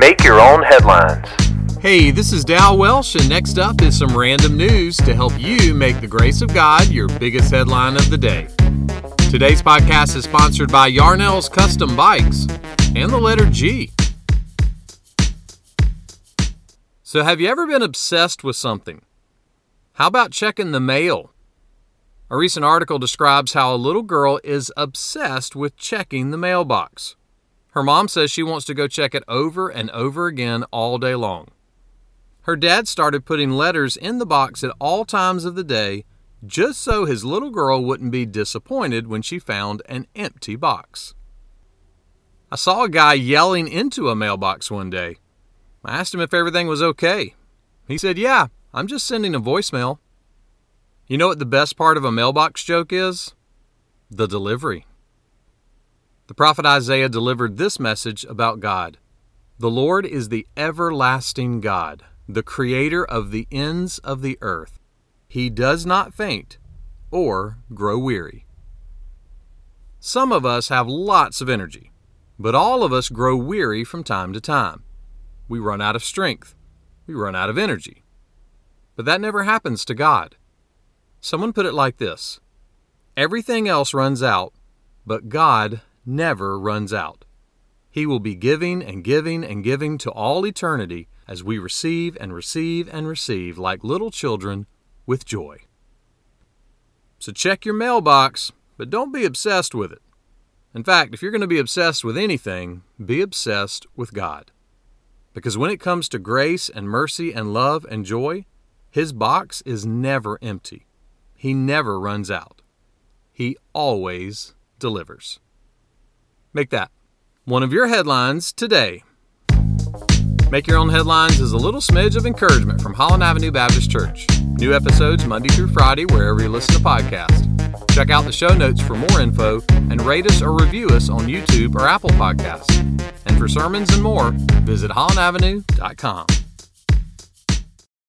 Make your own headlines. Hey, this is Dal Welsh, and next up is some random news to help you make the grace of God your biggest headline of the day. Today's podcast is sponsored by Yarnell's Custom Bikes and the letter G. So, have you ever been obsessed with something? How about checking the mail? A recent article describes how a little girl is obsessed with checking the mailbox. Her mom says she wants to go check it over and over again all day long. Her dad started putting letters in the box at all times of the day just so his little girl wouldn't be disappointed when she found an empty box. I saw a guy yelling into a mailbox one day. I asked him if everything was okay. He said, Yeah, I'm just sending a voicemail. You know what the best part of a mailbox joke is? The delivery. The prophet Isaiah delivered this message about God The Lord is the everlasting God, the creator of the ends of the earth. He does not faint or grow weary. Some of us have lots of energy, but all of us grow weary from time to time. We run out of strength. We run out of energy. But that never happens to God. Someone put it like this Everything else runs out, but God never runs out. He will be giving and giving and giving to all eternity as we receive and receive and receive like little children with joy. So check your mailbox, but don't be obsessed with it. In fact, if you're going to be obsessed with anything, be obsessed with God. Because when it comes to grace and mercy and love and joy, His box is never empty. He never runs out. He always delivers. Make that one of your headlines today. Make Your Own Headlines is a little smidge of encouragement from Holland Avenue Baptist Church. New episodes Monday through Friday wherever you listen to podcasts. Check out the show notes for more info and rate us or review us on YouTube or Apple Podcasts. And for sermons and more, visit hollandavenue.com.